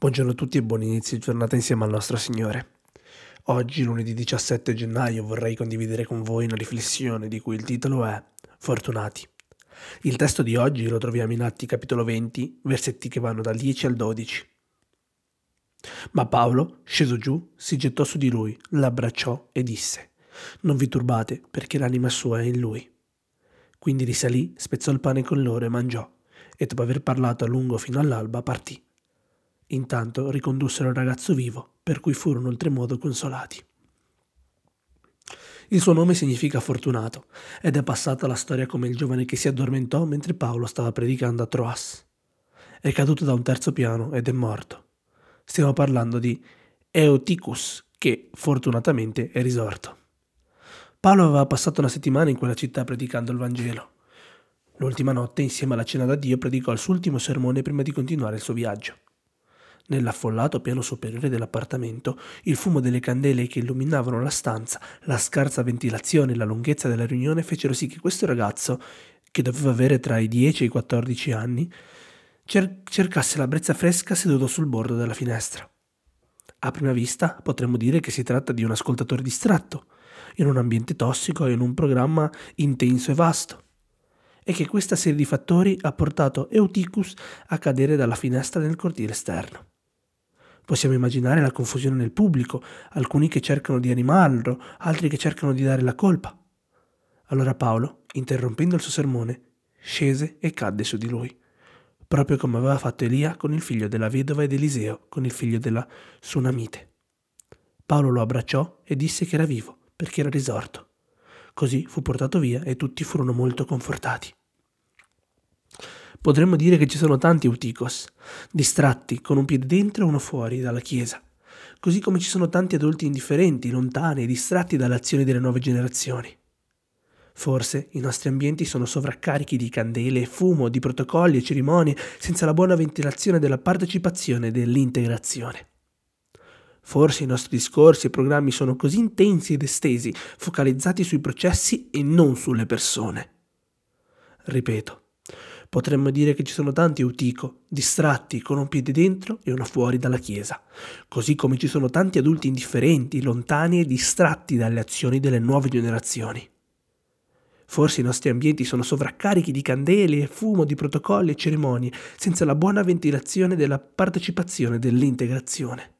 Buongiorno a tutti e buon inizio di giornata insieme al nostro Signore. Oggi, lunedì 17 gennaio, vorrei condividere con voi una riflessione di cui il titolo è Fortunati. Il testo di oggi lo troviamo in Atti capitolo 20, versetti che vanno dal 10 al 12. Ma Paolo, sceso giù, si gettò su di lui, l'abbracciò e disse, Non vi turbate, perché l'anima sua è in lui. Quindi risalì, spezzò il pane con loro e mangiò, e dopo aver parlato a lungo fino all'alba partì. Intanto ricondussero il ragazzo vivo, per cui furono oltremodo consolati. Il suo nome significa fortunato ed è passata la storia come il giovane che si addormentò mentre Paolo stava predicando a Troas. È caduto da un terzo piano ed è morto. Stiamo parlando di Euticus, che fortunatamente è risorto. Paolo aveva passato una settimana in quella città predicando il Vangelo. L'ultima notte, insieme alla cena da Dio, predicò il suo ultimo sermone prima di continuare il suo viaggio. Nell'affollato piano superiore dell'appartamento, il fumo delle candele che illuminavano la stanza, la scarsa ventilazione e la lunghezza della riunione fecero sì che questo ragazzo, che doveva avere tra i 10 e i 14 anni, cer- cercasse la brezza fresca seduto sul bordo della finestra. A prima vista potremmo dire che si tratta di un ascoltatore distratto, in un ambiente tossico e in un programma intenso e vasto e che questa serie di fattori ha portato Euticus a cadere dalla finestra nel cortile esterno. Possiamo immaginare la confusione nel pubblico, alcuni che cercano di animarlo, altri che cercano di dare la colpa. Allora Paolo, interrompendo il suo sermone, scese e cadde su di lui, proprio come aveva fatto Elia con il figlio della vedova ed Eliseo con il figlio della Sunamite. Paolo lo abbracciò e disse che era vivo, perché era risorto. Così fu portato via e tutti furono molto confortati. Potremmo dire che ci sono tanti Euticos, distratti, con un piede dentro e uno fuori dalla Chiesa, così come ci sono tanti adulti indifferenti, lontani e distratti dalle azioni delle nuove generazioni. Forse i nostri ambienti sono sovraccarichi di candele, fumo, di protocolli e cerimonie, senza la buona ventilazione della partecipazione e dell'integrazione. Forse i nostri discorsi e programmi sono così intensi ed estesi, focalizzati sui processi e non sulle persone. Ripeto, Potremmo dire che ci sono tanti Eutico, distratti, con un piede dentro e uno fuori dalla Chiesa, così come ci sono tanti adulti indifferenti, lontani e distratti dalle azioni delle nuove generazioni. Forse i nostri ambienti sono sovraccarichi di candele e fumo, di protocolli e cerimonie, senza la buona ventilazione della partecipazione e dell'integrazione.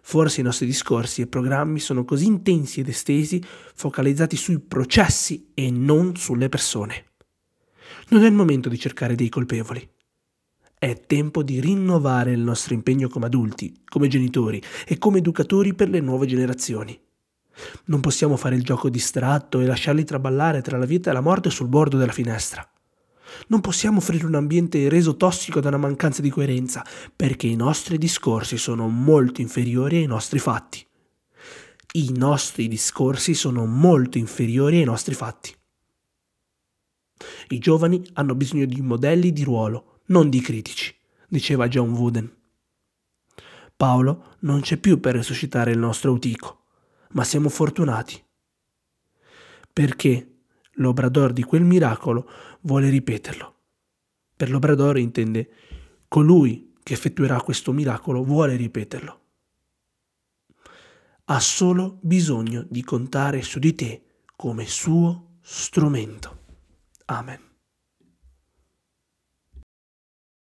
Forse i nostri discorsi e programmi sono così intensi ed estesi, focalizzati sui processi e non sulle persone. Non è il momento di cercare dei colpevoli. È tempo di rinnovare il nostro impegno come adulti, come genitori e come educatori per le nuove generazioni. Non possiamo fare il gioco distratto e lasciarli traballare tra la vita e la morte sul bordo della finestra. Non possiamo offrire un ambiente reso tossico da una mancanza di coerenza, perché i nostri discorsi sono molto inferiori ai nostri fatti. I nostri discorsi sono molto inferiori ai nostri fatti. I giovani hanno bisogno di modelli di ruolo, non di critici, diceva John Wooden. Paolo non c'è più per resuscitare il nostro Eutico, ma siamo fortunati. Perché l'obrador di quel miracolo vuole ripeterlo. Per l'obrador intende colui che effettuerà questo miracolo vuole ripeterlo. Ha solo bisogno di contare su di te come suo strumento. Amen.